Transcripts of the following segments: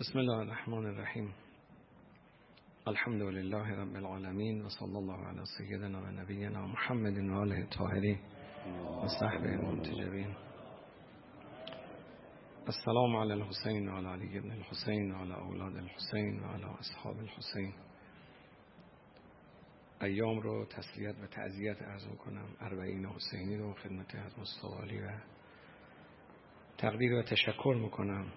بسم الله الرحمن الرحیم. الحمد لله رب العالمین و صلی الله علی سیدنا و نبینا محمد و آله الطاهرین و صحبه المنتجبین السلام علی الحسین و علی علی ابن الحسین و علی اولاد الحسین و علی اصحاب الحسین. ایام رو تسلیت و تعذیت عرض کنم اربعین حسینی رو خدمت از مستوالی و تقدیر و تشکر می‌کنم.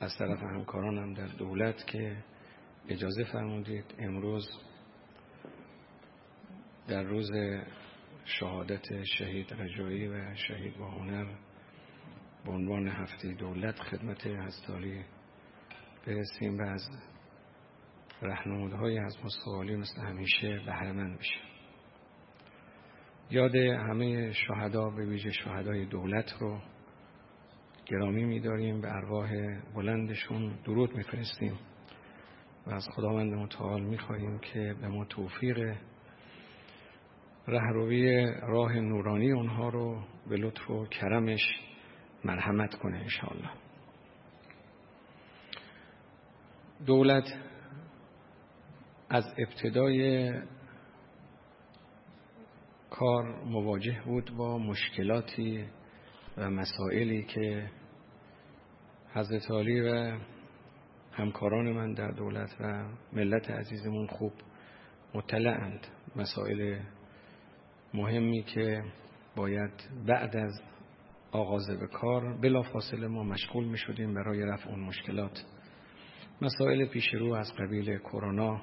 از طرف همکارانم در دولت که اجازه فرمودید امروز در روز شهادت شهید رجایی و شهید با هنر به عنوان هفته دولت خدمت هستالی برسیم و از رهنمودهای از مستوالی مثل همیشه بهره بشه یاد همه شهدا به ویژه شهدای دولت رو گرامی میداریم به ارواح بلندشون درود میفرستیم و از خداوند متعال می‌خواهیم که به ما توفیق رهروی راه نورانی اونها رو به لطف و کرمش مرحمت کنه انشاءالله. دولت از ابتدای کار مواجه بود با مشکلاتی و مسائلی که حضرت علی و همکاران من در دولت و ملت عزیزمون خوب مطلعند. مسائل مهمی که باید بعد از آغاز به کار بلا فاصله ما مشغول می شدیم برای رفع اون مشکلات. مسائل پیش رو از قبیل کرونا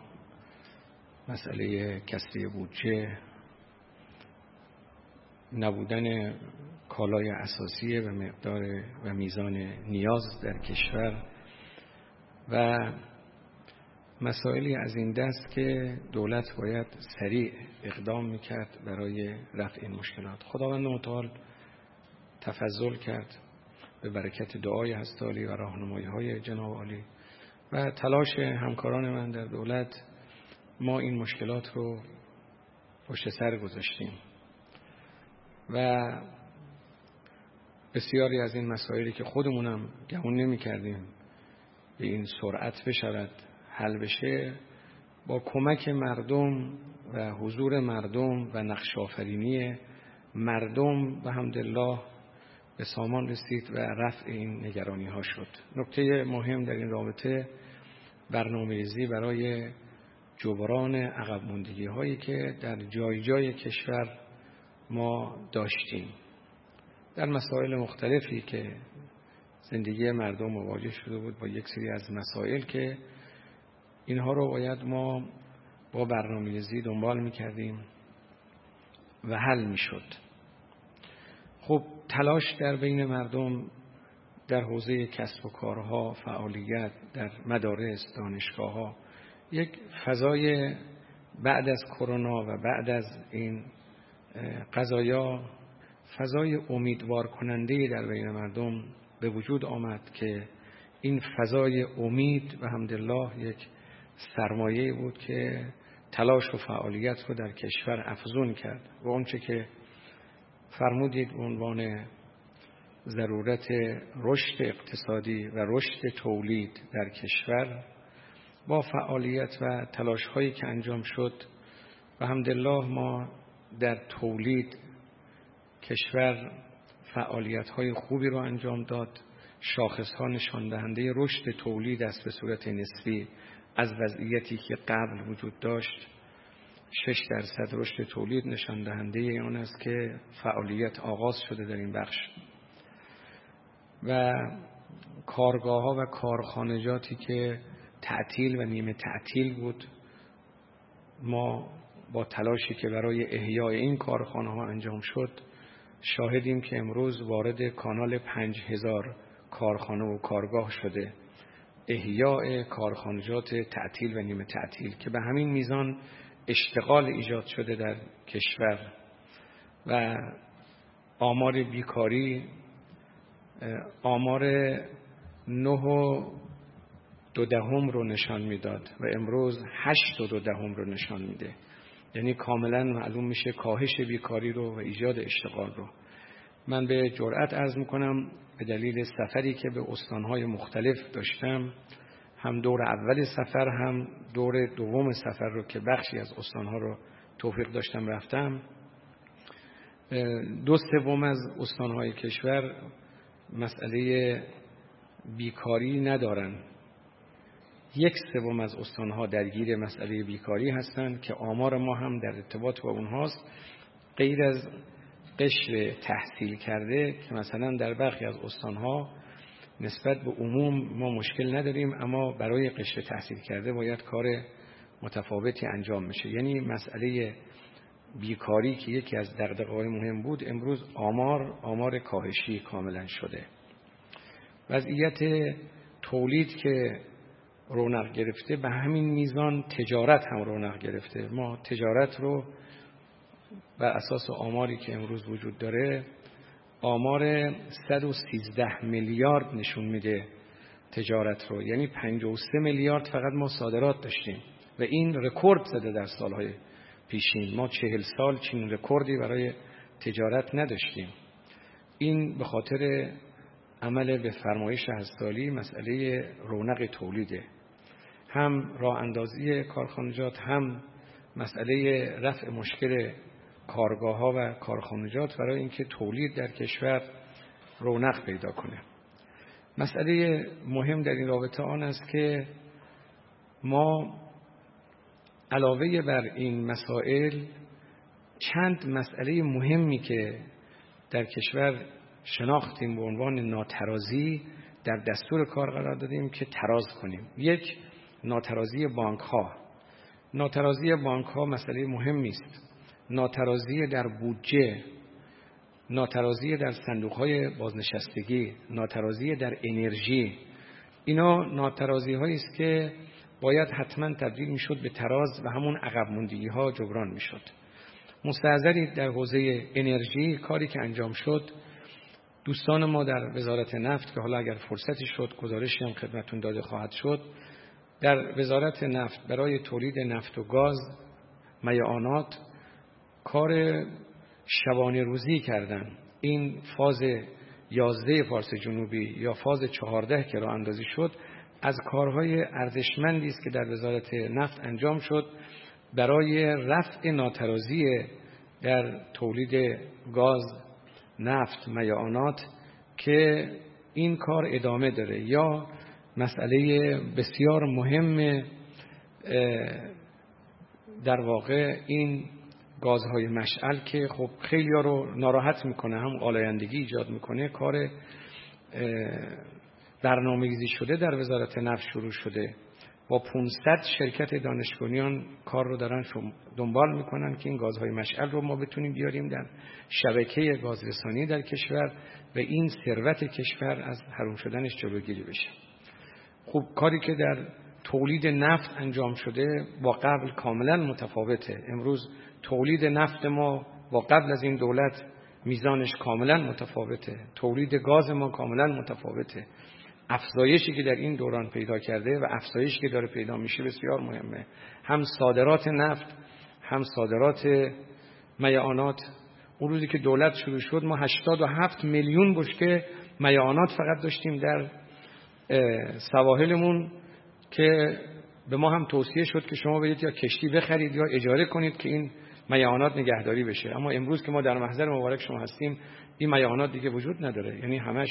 مسئله کسری بودجه نبودن کالای اساسی و مقدار و میزان نیاز در کشور و مسائلی از این دست که دولت باید سریع اقدام می‌کرد برای رفع این مشکلات. خداوند متعال تفضل کرد به برکت دعای هستالی و راهنمایی های جناب عالی و تلاش همکاران من در دولت ما این مشکلات رو پشت سر گذاشتیم و بسیاری از این مسائلی که خودمونم گمون نمی کردیم به این سرعت بشود حل بشه با کمک مردم و حضور مردم و نقش آفرینی مردم و همدلله به سامان رسید و رفع این نگرانی ها شد. نکته مهم در این رابطه برنامه‌ریزی برای جبران عقب هایی که در جای جای کشور ما داشتیم. در مسائل مختلفی که زندگی مردم مواجه شده بود با یک سری از مسائل که اینها رو باید ما با برنامه‌ریزی دنبال می‌کردیم و حل می‌شد. خب تلاش در بین مردم در حوزه کسب و کارها فعالیت در مدارس دانشگاه ها یک فضای بعد از کرونا و بعد از این قضایا فضای امیدوار کننده در بین مردم به وجود آمد که این فضای امید و همدلله یک سرمایه بود که تلاش و فعالیت رو در کشور افزون کرد و اونچه که فرمودید عنوان ضرورت رشد اقتصادی و رشد تولید در کشور با فعالیت و تلاش هایی که انجام شد و همدلله ما در تولید کشور فعالیت های خوبی رو انجام داد. شاخص ها نشان دهنده رشد تولید است به صورت نسبی از وضعیتی که قبل وجود داشت. شش درصد رشد تولید نشان دهنده اون است که فعالیت آغاز شده در این بخش. و کارگاه ها و کارخانجاتی که تعطیل و نیمه تعطیل بود ما با تلاشی که برای احیای این کارخانه ها انجام شد شاهدیم که امروز وارد کانال پنج هزار کارخانه و کارگاه شده. احیاء کارخانجات تعطیل و نیمه تعطیل که به همین میزان اشتغال ایجاد شده در کشور و آمار بیکاری آمار نه و دو دهم رو نشان می‌داد و امروز هشت و دو دهم رو نشان میده. یعنی کاملا معلوم میشه کاهش بیکاری رو و ایجاد اشتغال رو. من به جرأت عرض می‌کنم به دلیل سفری که به استانهای مختلف داشتم هم دور اول سفر هم دور دوم سفر رو که بخشی از استانها رو توفیق داشتم رفتم. دو سوم از استانهای کشور مسئله بیکاری ندارن. یک سوم از استانها درگیر مسئله بیکاری هستند که آمار ما هم در ارتباط با اونهاست. غیر از قشر تحصیل کرده که مثلا در برخی از استانها نسبت به عموم ما مشکل نداریم اما برای قشر تحصیل کرده باید کار متفاوتی انجام میشه یعنی مسئله بیکاری که یکی از دقدقهای مهم بود امروز آمار آمار کاهشی کاملا شده. وضعیت تولید که رونق گرفته به همین میزان تجارت هم رونق گرفته. ما تجارت رو بر اساس آماری که امروز وجود داره آمار 113 میلیارد نشون میده تجارت رو. یعنی 53 میلیارد فقط ما صادرات داشتیم و این رکورد زده در سالهای پیشین. ما چهل سال چنین رکوردی برای تجارت نداشتیم. این به خاطر عمل به فرمایش هستالی مسئله رونق تولیده. هم راه اندازی کارخانجات هم مسئله رفع مشکل کارگاه ها و کارخانجات برای اینکه تولید در کشور رونق پیدا کنه. مسئله مهم در این رابطه آن است که ما علاوه بر این مسائل چند مسئله مهمی که در کشور شناختیم به عنوان ناترازی در دستور کار قرار دادیم که تراز کنیم. یک ناترازی بانک ها ناترازی بانک ها مسئله مهمی است ناترازی در بودجه ناترازی در صندوق های بازنشستگی ناترازی در انرژی اینا ناترازی هایی است که باید حتما تبدیل می‌شد به تراز و همون عقب موندگی ها جبران می‌شد. مستحضری در حوزه انرژی کاری که انجام شد دوستان ما در وزارت نفت که حالا اگر فرصتی شد گزارشی هم خدمتون داده خواهد شد در وزارت نفت برای تولید نفت و گاز میعانات کار شبانه روزی کردن. این فاز یازده فارس جنوبی یا فاز چهارده که را اندازی شد از کارهای ارزشمندی است که در وزارت نفت انجام شد برای رفع ناترازی در تولید گاز نفت میعانات که این کار ادامه داره. یا مسئله بسیار مهم در واقع این گازهای مشعل که خب خیلی رو ناراحت می‌کنه هم آلایندگی ایجاد می‌کنه کار برنامه‌ریزی شده در وزارت نفت شروع شده. با 500 شرکت دانشگاهیان کار رو دارن دنبال می‌کنن که این گازهای مشعل رو ما بتونیم بیاریم در شبکه گازرسانی در کشور و این ثروت کشور از حروم شدنش جلوگیری بشه. خب کاری که در تولید نفت انجام شده با قبل کاملا متفاوته. امروز تولید نفت ما با قبل از این دولت میزانش کاملا متفاوته. تولید گاز ما کاملا متفاوته. افزایشی که در این دوران پیدا کرده و افزایشی که داره پیدا میشه بسیار مهمه. هم صادرات نفت هم صادرات میعانات. اون روزی که دولت شروع شد ما 87 میلیون بشکه میعانات فقط داشتیم در سواحلمون که به ما هم توصیه شد که شما برید یا کشتی بخرید یا اجاره کنید که این میعانات نگهداری بشه. اما امروز که ما در محضر مبارک شما هستیم این میعانات دیگه وجود نداره. یعنی همش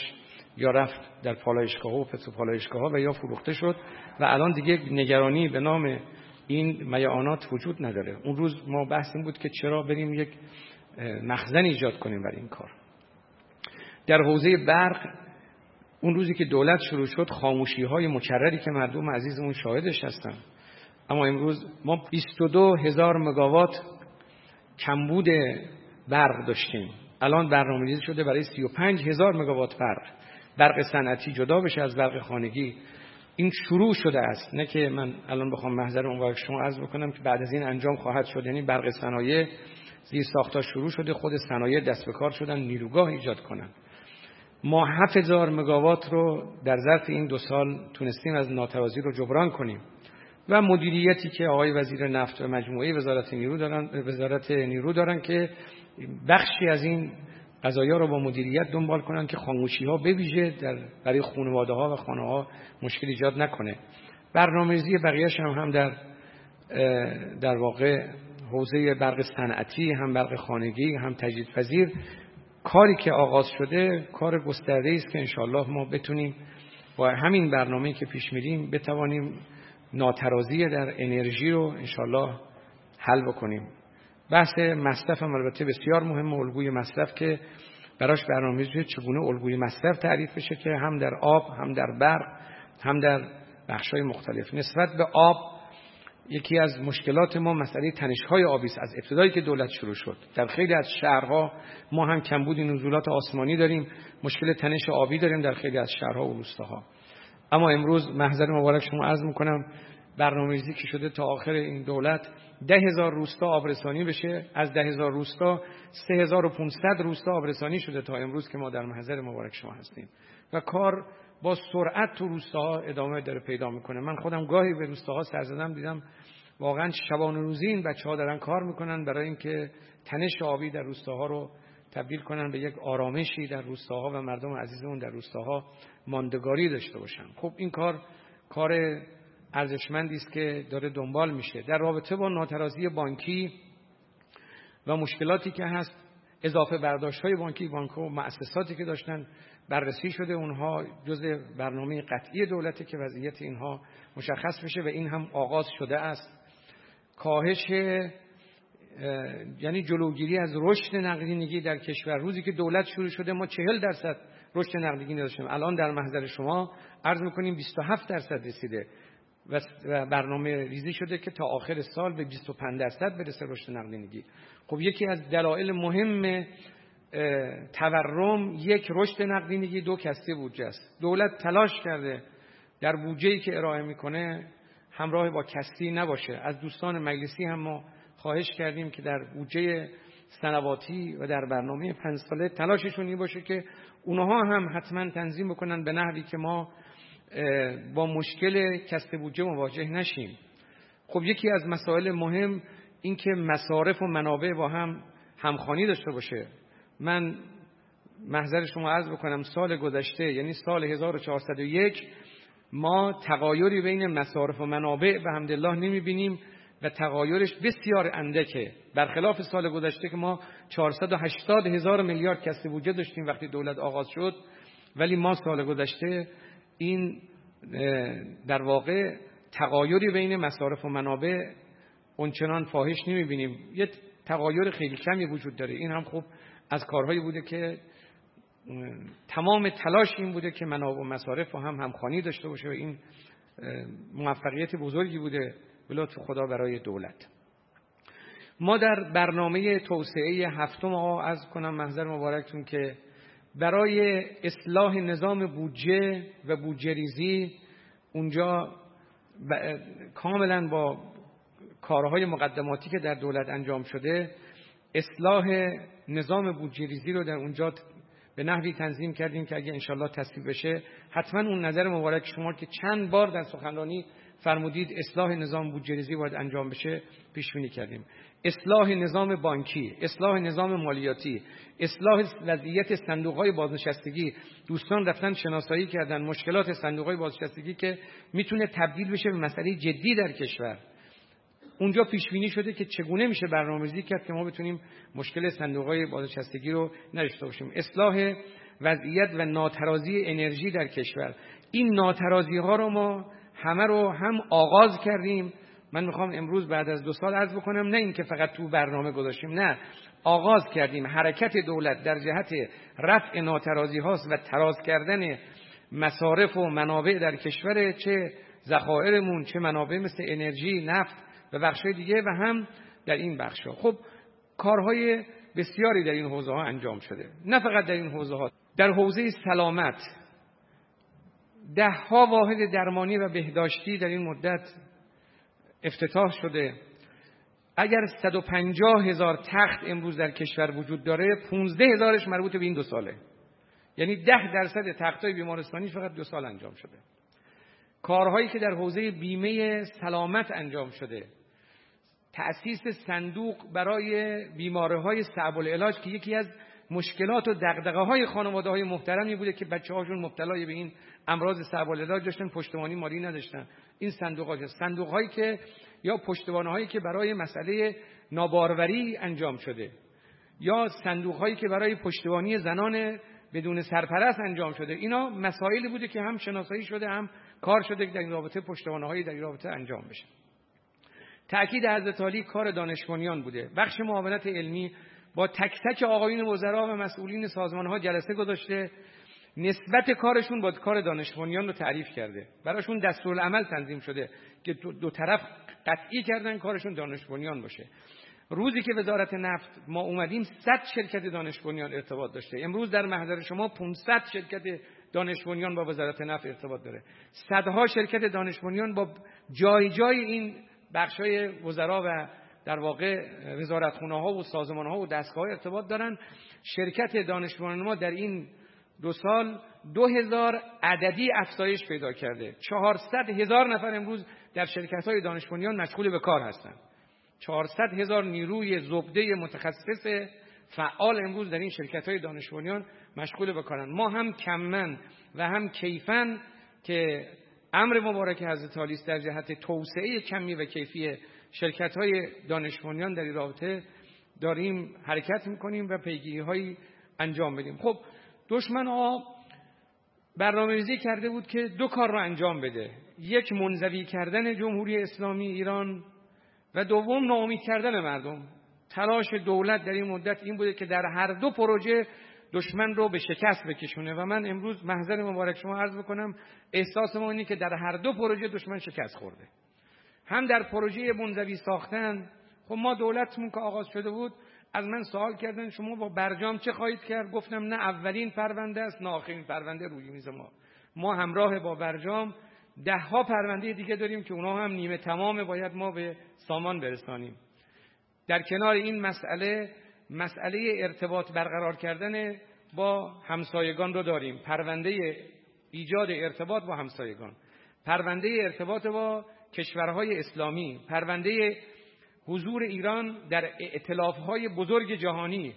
یا رفت در پالایشگاه و پترو پالایشگاه و یا فروخته شد و الان دیگه نگرانی به نام این میعانات وجود نداره. اون روز ما بحث بود که چرا بریم یک مخزن ایجاد کنیم برای این کار. در حوزه برق اون روزی که دولت شروع شد خاموشی های مکرری که مردم عزیزمون شاهدش هستن. اما امروز ما 22 هزار مگاوات کمبود برق داشتیم. الان برنامه‌ریزی شده برای 35 هزار مگاوات برق. برق صنعتی جدا بشه از برق خانگی. این شروع شده است. نه که من الان بخوام محضر اون شما عرض بکنم که بعد از این انجام خواهد شد. یعنی برق صنایع زیر ساختار شروع شده خود صنایع دست به کار شدن نیروگاه ایجاد کنن. ما 7000 مگاوات رو در ظرف این دو سال تونستیم از ناتوازی رو جبران کنیم. و مدیریتی که آقای وزیر نفت و مجموعه وزارت نیرو دارن وزارت نیرو دارن که بخشی از این قضایا رو با مدیریت دنبال کنن که خاموشی ها بویژه در برای خانواده ها و خانه ها مشکل ایجاد نکنه. برنامه‌ریزی بقیه‌اش هم هم در در واقع حوزه برق صنعتی هم برق خانگی هم تجدید پذیر کاری که آغاز شده کار گسترده است که انشالله ما بتونیم با همین برنامه که پیش میریم بتوانیم ناترازی در انرژی رو انشالله حل بکنیم. بحث مصرف هم البته بسیار مهم الگوی مصرف که براش برنامه‌ریزی چگونه الگوی مصرف تعریف بشه که هم در آب هم در برق هم در بخش‌های مختلف. نسبت به آب یکی از مشکلات ما مسئله تنش‌های آبی است از ابتدایی که دولت شروع شد. در خیلی از شهرها ما هم کمبود نزولات آسمانی داریم مشکل تنش آبی داریم در خیلی از شهرها و روستاها. اما امروز محضر مبارک شما عرض می‌کنم برنامه‌ریزی که شده تا آخر این دولت ده هزار روستا آبرسانی بشه. از ده هزار روستا سه هزار و روستا آبرسانی شده تا امروز که ما در محضر مبارک شما هستیم. و کار با سرعت تو روستاها ادامه داره پیدا می‌کنه. من خودم گاهی به روستاها سر زدم دیدم واقعا شبان روزی این بچه ها دارن کار می‌کنن برای اینکه تنش آبی در روستاها رو تبدیل کنن به یک آرامشی در روستاها و مردم عزیزمون در روستاها ماندگاری داشته باشن. خب این کار کار ارزشمندی است که داره دنبال میشه. در رابطه با ناترازی بانکی و مشکلاتی که هست اضافه برداشت های بانکی بانک و مؤسساتی که داشتن بررسی شده اونها جزء برنامه قطعی دولته که وضعیت اینها مشخص بشه و این هم آغاز شده است. کاهش یعنی جلوگیری از رشد نقدینگی در کشور. روزی که دولت شروع شده ما چهل درصد رشد نقدینگی داشتیم. الان در محضر شما عرض می‌کنیم 27 درصد رسیده و برنامه ریزی شده که تا آخر سال به 25 درصد برسه رشد نقدینگی. خب یکی از دلایل مهم تورم یک رشد نقدینگی دو کسته بودجه است. دولت تلاش کرده در بودجه‌ای که ارائه می‌کنه همراه با کستی نباشه. از دوستان مجلسی هم ما خواهش کردیم که در بودجه سنواتی و در برنامه پنج ساله تلاششون این باشه که اونها هم حتما تنظیم بکنن به نحوی که ما با مشکل کسب بودجه مواجه نشیم. خب یکی از مسائل مهم این که مصارف و منابع با هم همخانی داشته باشه. من محضر شما عرض بکنم سال گذشته یعنی سال 1401 ما تغایری بین مصارف و منابع به حمدالله نمی بینیم و تغایرش بسیار اندکه. برخلاف سال گذشته که ما 480 هزار میلیارد کسب بودجه داشتیم وقتی دولت آغاز شد ولی ما سال گذشته این در واقع تغایری بین مصارف و منابع اونچنان فاحش نمی‌بینیم. یه تغایر خیلی کمی وجود داره. این هم خوب از کارهایی بوده که تمام تلاش این بوده که منابع و مصارف رو هم همخوانی داشته باشه و این موفقیت بزرگی بوده به لطف خدا برای دولت. ما در برنامه توسعه هفتم آقا از کنم محضر مبارکتون که برای اصلاح نظام بودجه و بودجه ریزی اونجا کاملا با کارهای مقدماتی که در دولت انجام شده اصلاح نظام بودجه رو در اونجا به نحوی تنظیم کردیم که اگه انشالله تصویب بشه حتما اون نظر مبارک شما که چند بار در سخنرانی فرمودید اصلاح نظام بودجه باید انجام بشه پیش بینی کردیم. اصلاح نظام بانکی اصلاح نظام مالیاتی اصلاح وضعیت صندوق های بازنشستگی. دوستان رفتن شناسایی کردن مشکلات صندوق های بازنشستگی که می‌تونه تبدیل بشه به مسئله جدی در کشور. اونجا پیش بینی شده که چگونه میشه برنامه‌ریزی کرد که ما بتونیم مشکل صندوق های بازنشستگی رو نداشته باشیم. اصلاح وضعیت و ناترازی انرژی در کشور. این ناترازی ها رو ما همه رو هم آغاز کردیم. من می‌خوام امروز بعد از دو سال عرض بکنم نه اینکه فقط تو برنامه گذاشتیم نه. آغاز کردیم. حرکت دولت در جهت رفع ناترازی هاست و تراز کردن مصارف و منابع در کشور چه ذخایرمون چه منابع مثل انرژی نفت و بخشای دیگه و هم در این بخش ها خب کارهای بسیاری در این حوزه ها انجام شده. نه فقط در این حوزه ها در حوزه سلامت. ده ها واحد درمانی و بهداشتی در این مدت افتتاح شده. اگر 150 هزار تخت امروز در کشور وجود داره 15 هزارش مربوط به این دو ساله. یعنی ده درصد تخت های بیمارستانی فقط دو سال انجام شده. کارهایی که در حوزه بیمه سلامت انجام شده. تأسیس صندوق برای بیماره های صعب العلاج که یکی از مشکلات و دقدقه های خانواده های محترمی بوده که بچه هاشون مبتلای به این امراض سربالدار داشتن پشتوانی مالی نداشتن. این صندوق ها صندوق هایی که یا پشتوانه هایی که برای مسئله ناباروری انجام شده یا صندوق هایی که برای پشتوانی زنان بدون سرپرست انجام شده. اینا مسائلی بوده که هم شناسایی شده هم کار شده که در این رابطه پشتوانه هایی در این رابطه انجام بشه. تأکید حضرت علی کار دانشمندان بوده. بخش معاونت علمی با تک تک آقایون وزرا و مسئولین سازمان ها جلسه گذاشته. نسبت کارشون با کار دانشمندان رو تعریف کرده. براشون دستورالعمل تنظیم شده که دو طرف قطعی کردن کارشون دانشمندان باشه. روزی که وزارت نفت ما اومدیم 100 شرکت دانش ارتباط داشته. امروز در محضر شما 500 شرکت دانش با وزارت نفت ارتباط داره. صدها شرکت دانش با جای جای این بخشای وزرا و در واقع وزارتخونه ها و سازمان ها و دستگاه ارتباط دارن. شرکت دانش ما در این دو سال دو هزار عددی افزایش پیدا کرده. چهارصد هزار نفر امروز در شرکت های دانش مشغول به کار هستند. 400 هزار نیروی زبده متخصص فعال امروز در این شرکت های دانش مشغول بکنن ما هم کمن و هم کیفن که امر مبارک حضرت علی در جهت توسعه کمی و کیفی شرکت های دانش در این رابطه داریم حرکت می‌کنیم و پیگیری هایی انجام بدیم. خب دشمن ها برنامه‌ریزی کرده بود که دو کار رو انجام بده. یک منزوی کردن جمهوری اسلامی ایران و دوم ناامید کردن مردم. تلاش دولت در این مدت این بوده که در هر دو پروژه دشمن رو به شکست بکشونه. و من امروز محضر مبارک شما عرض بکنم احساس ما اینه که در هر دو پروژه دشمن شکست خورده. هم در پروژه منزوی ساختن. خب ما دولتمون که آغاز شده بود از من سوال کردن شما با برجام چه خواهید کرد؟ گفتم نه اولین پرونده است نه آخرین پرونده روی میز ما. ما همراه با برجام ده ها پرونده دیگه داریم که اونا هم نیمه تمام باید ما به سامان برسانیم. در کنار این مسئله مسئله ارتباط برقرار کردن با همسایگان رو داریم. پرونده ایجاد ارتباط با همسایگان. پرونده ارتباط با کشورهای اسلامی. پرونده حضور ایران در های بزرگ جهانی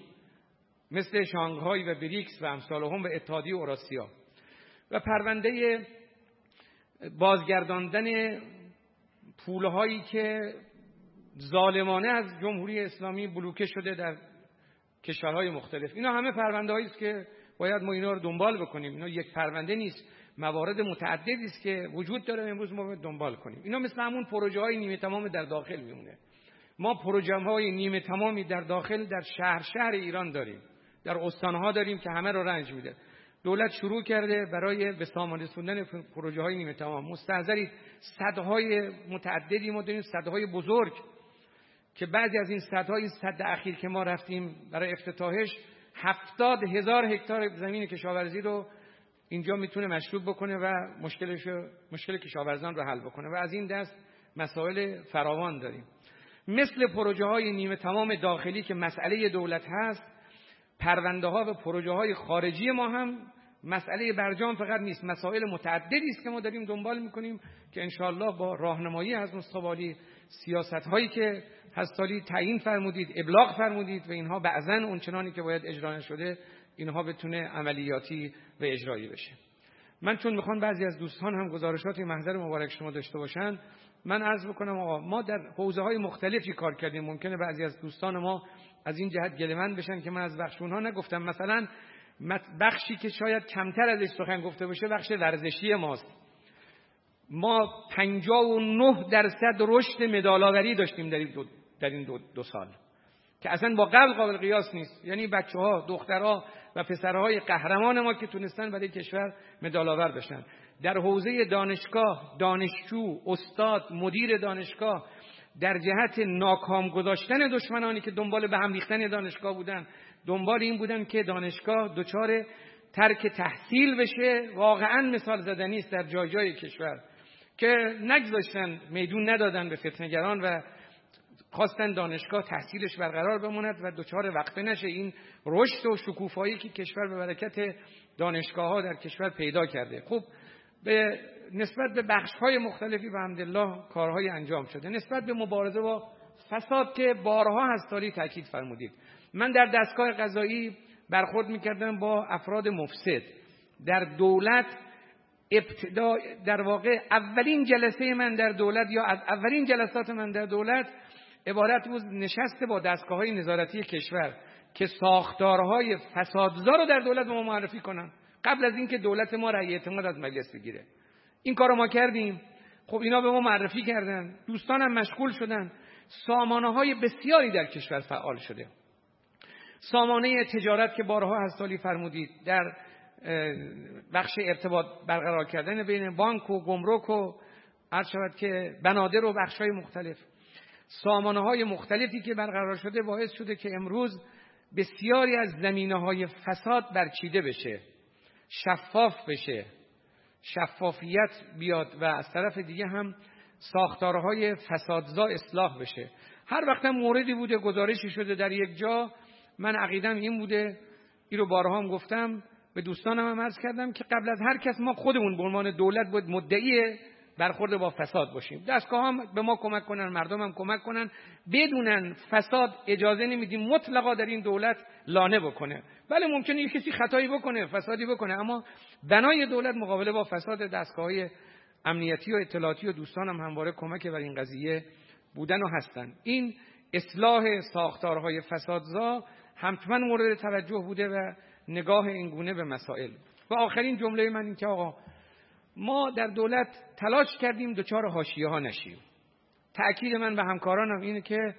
مثل شانگهای و بریکس و امثالهم و اتحادیه اوراسیا. و پرونده بازگرداندن پولهایی که ظالمانه از جمهوری اسلامی بلوکه شده در کشورهای مختلف. اینا همه پرونده است که باید ما اینا رو دنبال بکنیم. اینا یک پرونده نیست. موارد متعددی است که وجود داره. امروز ما باید دنبال کنیم. اینا مثل همون پروژه های نیمه تمام در داخل میمونه. ما پروژه های نیمه تمامی در داخل در شهر شهر ایران داریم. در استانها داریم که همه رو رنج میده. دولت شروع کرده برای به سامان رسوندن پروژه های نیمه تمام. مستحضرید صدهای متعددی ما داریم. صدهای بزرگ که بعضی از این صدها این صد اخیر که ما رفتیم برای افتتاحش هفتاد هزار هکتار زمین کشاورزی رو اینجا می‌تونه مشروب بکنه و مشکلش مشکل کشاورزان رو حل بکنه. و از این دست مسائل فراوان داریم. مثل پروژه های نیمه تمام داخلی که مسئله دولت هست پرونده ها و پروژه های خارجی ما هم مسئله برجام فقط نیست مسائل متعددی است که ما داریم دنبال می‌کنیم که انشاءالله با راهنمایی از مستقبالی سیاست هایی که هستالی تعیین فرمودید ابلاغ فرمودید و اینها بعضا اونچنانی که باید اجرا شده اینها بتونه عملیاتی و اجرایی بشه. من چون می‌خوان بعضی از دوستان هم گزارشات محضر مبارک شما داشته باشن من عرض بکنم آقا ما در حوزه های مختلفی کار کردیم. ممکنه بعضی از دوستان ما از این جهت گلمند بشن که من از بخش اونها نگفتم. مثلا بخشی که شاید کمتر ازش سخن گفته باشه بخش ورزشی ماست. ما 59 درصد رشد مدالاوری داشتیم در این دو, در این دو, دو سال. که اصلا با قبل قابل قیاس نیست. یعنی بچه ها دخترها و پسرهای قهرمان ما که تونستن برای کشور مدالاور بشن در حوزه دانشگاه دانشجو استاد مدیر دانشگاه در جهت ناکام گذاشتن دشمنانی که دنبال به هم ریختن دانشگاه بودن دنبال این بودن که دانشگاه دچار ترک تحصیل بشه. واقعا مثال زدنی است در جای جای کشور. که نگذاشتن میدون ندادن به فتنگران و خواستن دانشگاه تحصیلش برقرار بماند و دچار وقفه نشه. این رشد و شکوفایی که کشور به برکت دانشگاه ها در کشور پیدا کرده. خب به نسبت به بخش های مختلفی به حمدالله کارهای انجام شده. نسبت به مبارزه با فساد که بارها هستاری تاکید فرمودید. من در دستگاه قضایی برخورد می‌کردن با افراد مفسد. در دولت ابتدا در واقع اولین جلسه من در دولت یا از اولین جلسات من در دولت عبارت بود نشسته با دستگاه های نظارتی کشور که ساختارهای فسادزا رو در دولت ما معرفی کنن. قبل از اینکه دولت ما رأی اعتماد از مجلس بگیره. این کارو ما کردیم. خب اینا به ما معرفی کردن. دوستانم مشغول شدن. سامانه های بسیاری در کشور فعال شده. سامانه تجارت که بارها هستالی فرمودید در بخش ارتباط برقرار کردن بین بانک و گمرک و عرض شود که بنادر و بخش های مختلف. سامانه های مختلفی که برقرار شده باعث شده که امروز بسیاری از زمینه های فساد برچیده بشه شفاف بشه شفافیت بیاد و از طرف دیگه هم ساختارهای فسادزا اصلاح بشه. هر وقت موردی بوده گزارشی شده در یک جا من عقیدم این بوده این رو بارها هم گفتم به دوستانم هم عرض کردم که قبل از هر کس ما خودمون به عنوان دولت بود مدعی برخورد با فساد باشیم. دستگاه هم به ما کمک کنن مردم هم کمک کنن. بدونن فساد اجازه نمیدیم مطلقا در این دولت لانه بکنه. بله ممکنه یک کسی خطایی بکنه فسادی بکنه اما بنای دولت مقابله با فساد دستگاه امنیتی و اطلاعاتی و دوستانم همواره کمک بر این قضیه بودن و هستن. این اصلاح ساختارهای فسادزا همچنان مورد توجه بوده و نگاه اینگونه به مسائل. و آخرین جمله من این که آقا ما در دولت تلاش کردیم دچار حاشیه ها نشیم. تأکید من به همکارانم اینه که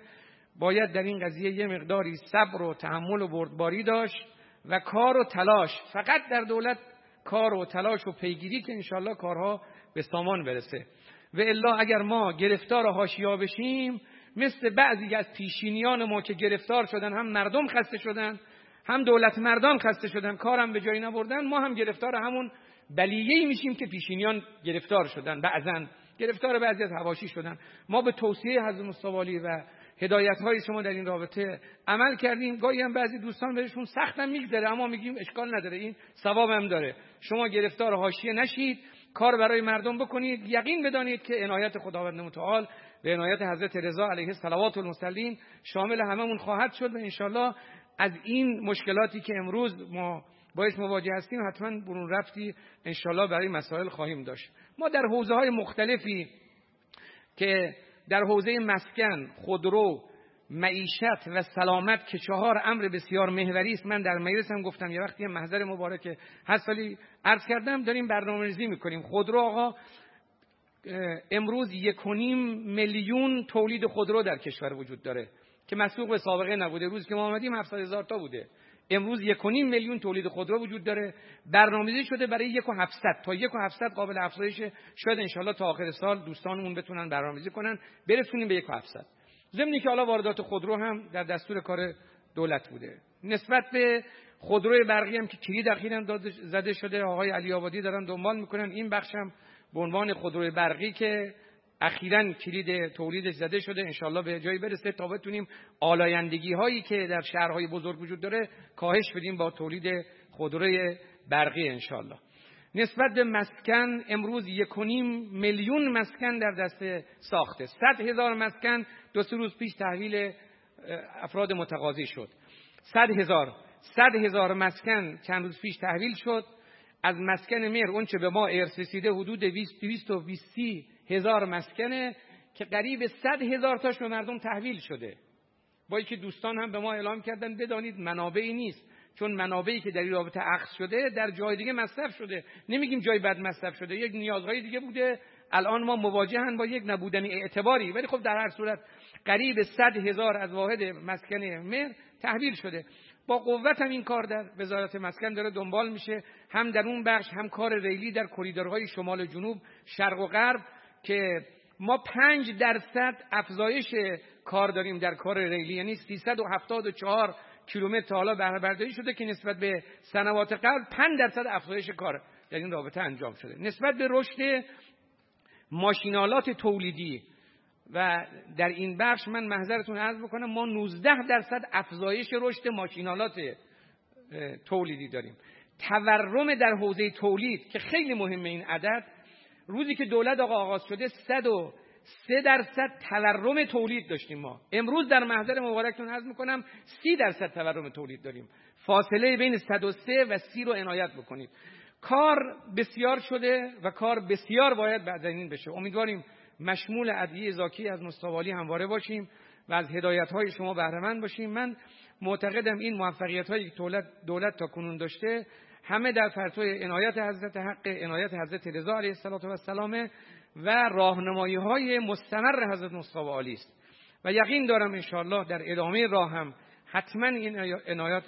باید در این قضیه یه مقداری صبر و تحمل و بردباری داشت و کار و تلاش فقط در دولت کار و تلاش و پیگیری که انشالله کارها به سامان برسه. و الا اگر ما گرفتار حاشیه بشیم مثل بعضی از پیشینیان ما که گرفتار شدن هم مردم خسته شدن هم دولت مردان خسته شدن کارم به جایی نبردن ما هم گرفتار همون بلیهی میشیم که پیشینیان گرفتار شدن بعضا گرفتار بعضی از هواشی شدن. ما به توصیه حضرت مستوالی و هدایت های شما در این رابطه عمل کردیم. گاهی هم بعضی دوستان بهشون سختم میگذره اما میگیم اشکال نداره این ثواب هم داره. شما گرفتار حاشیه نشید کار برای مردم بکنید. یقین بدانید که عنایت خداوند متعال به عنایت حضرت رضا علیه الصلوات المسلین شامل هممون خواهد شد و انشالله از این مشکلاتی که امروز ما باعث مواجه هستیم حتما برون رفتی انشالله برای مسائل خواهیم داشت. ما در حوزه های مختلفی که در حوزه مسکن خودرو معیشت و سلامت که چهار امر بسیار محوری است من در مجلس هم گفتم یه وقتی محضر مبارک هر سالی عرض کردم داریم برنامه‌ریزی می‌کنیم. خودرو آقا امروز یک میلیون تولید خودرو در کشور وجود داره که مسبوق به سابقه نبوده. روز که ما آمدیم 700 هزار تا بوده. امروز یک میلیون تولید خودرو وجود داره. برنامه‌ریزی شده برای یک و 700 تا یک و 700 قابل افزایش. شاید انشالله تا آخر سال دوستانمون بتونن برنامه‌ریزی کنن. برسونیم به یک و 700 ضمنی که حالا واردات خودرو هم در دستور کار دولت بوده. نسبت به خودرو برقی هم که کلید اخیرا زده شده آقای علی آبادی دارن دنبال می‌کنن. این بخش هم به عنوان خودروی برقی که اخیرا کلید تولیدش زده شده. انشالله به جایی برسه تا بتونیم آلایندگی هایی که در شهرهای بزرگ وجود داره کاهش بدیم با تولید خودروی برقی انشالله نسبت به مسکن امروز یکونیم میلیون مسکن در دست ساخته. صد هزار مسکن دو سه روز پیش تحویل افراد متقاضی شد. صد هزار صد هزار مسکن چند روز پیش تحویل شد. از مسکن مهر اونچه به ما ارث رسیده حدود 200 و هزار مسکنه که قریب صد هزار تاش به مردم تحویل شده. با که دوستان هم به ما اعلام کردن بدانید منابعی نیست. چون منابعی که در این رابطه عقص شده در جای دیگه مصرف شده. نمیگیم جای بد مصرف شده. یک نیازهای دیگه بوده. الان ما مواجهن با یک نبودن اعتباری. ولی خب در هر صورت قریب صد هزار از واحد مسکن مهر تحویل شده. با قوت هم این کار در وزارت مسکن داره دنبال میشه. هم در اون بخش هم کار ریلی در کریدورهای شمال جنوب شرق و غرب که ما پنج درصد افزایش کار داریم در کار ریلی. یعنی 374 کیلومتر حالا بهره برداری شده که نسبت به سنوات قبل 5 درصد افزایش کار در این رابطه انجام شده. نسبت به رشد ماشینالات تولیدی و در این بخش من محضرتون عرض بکنم ما 19 درصد افزایش رشد ماشینالات تولیدی داریم. تورم در حوزه تولید که خیلی مهمه این عدد روزی که دولت آقا آغاز شده سه درصد تورم تولید داشتیم ما. امروز در محضر مبارکتون عرض می‌کنم سی درصد تورم تولید داریم. فاصله بین 103 و سی رو عنایت بکنید. کار بسیار شده و کار بسیار باید بعد این بشه. امیدواریم مشمول ادعیه زاکی از مستوالی همواره باشیم و از هدایت های شما بهره باشیم. من معتقدم این موفقیت هایی که دولت, دولت تا کنون داشته همه در پرتوی عنایت حضرت حق عنایت حضرت رضا علیه السلام و راهنمایی های مستمر حضرت مصطفی علی است. و یقین دارم انشاءالله در ادامه راه هم حتما این عنایات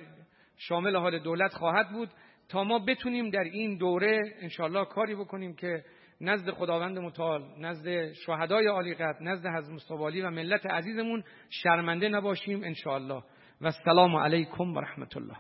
شامل حال دولت خواهد بود تا ما بتونیم در این دوره انشاءالله کاری بکنیم که نزد خداوند متعال نزد شهدای عالی نزد حضرت مصطفی و ملت عزیزمون شرمنده نباشیم انشاءالله. و السلام علیکم و رحمت الله.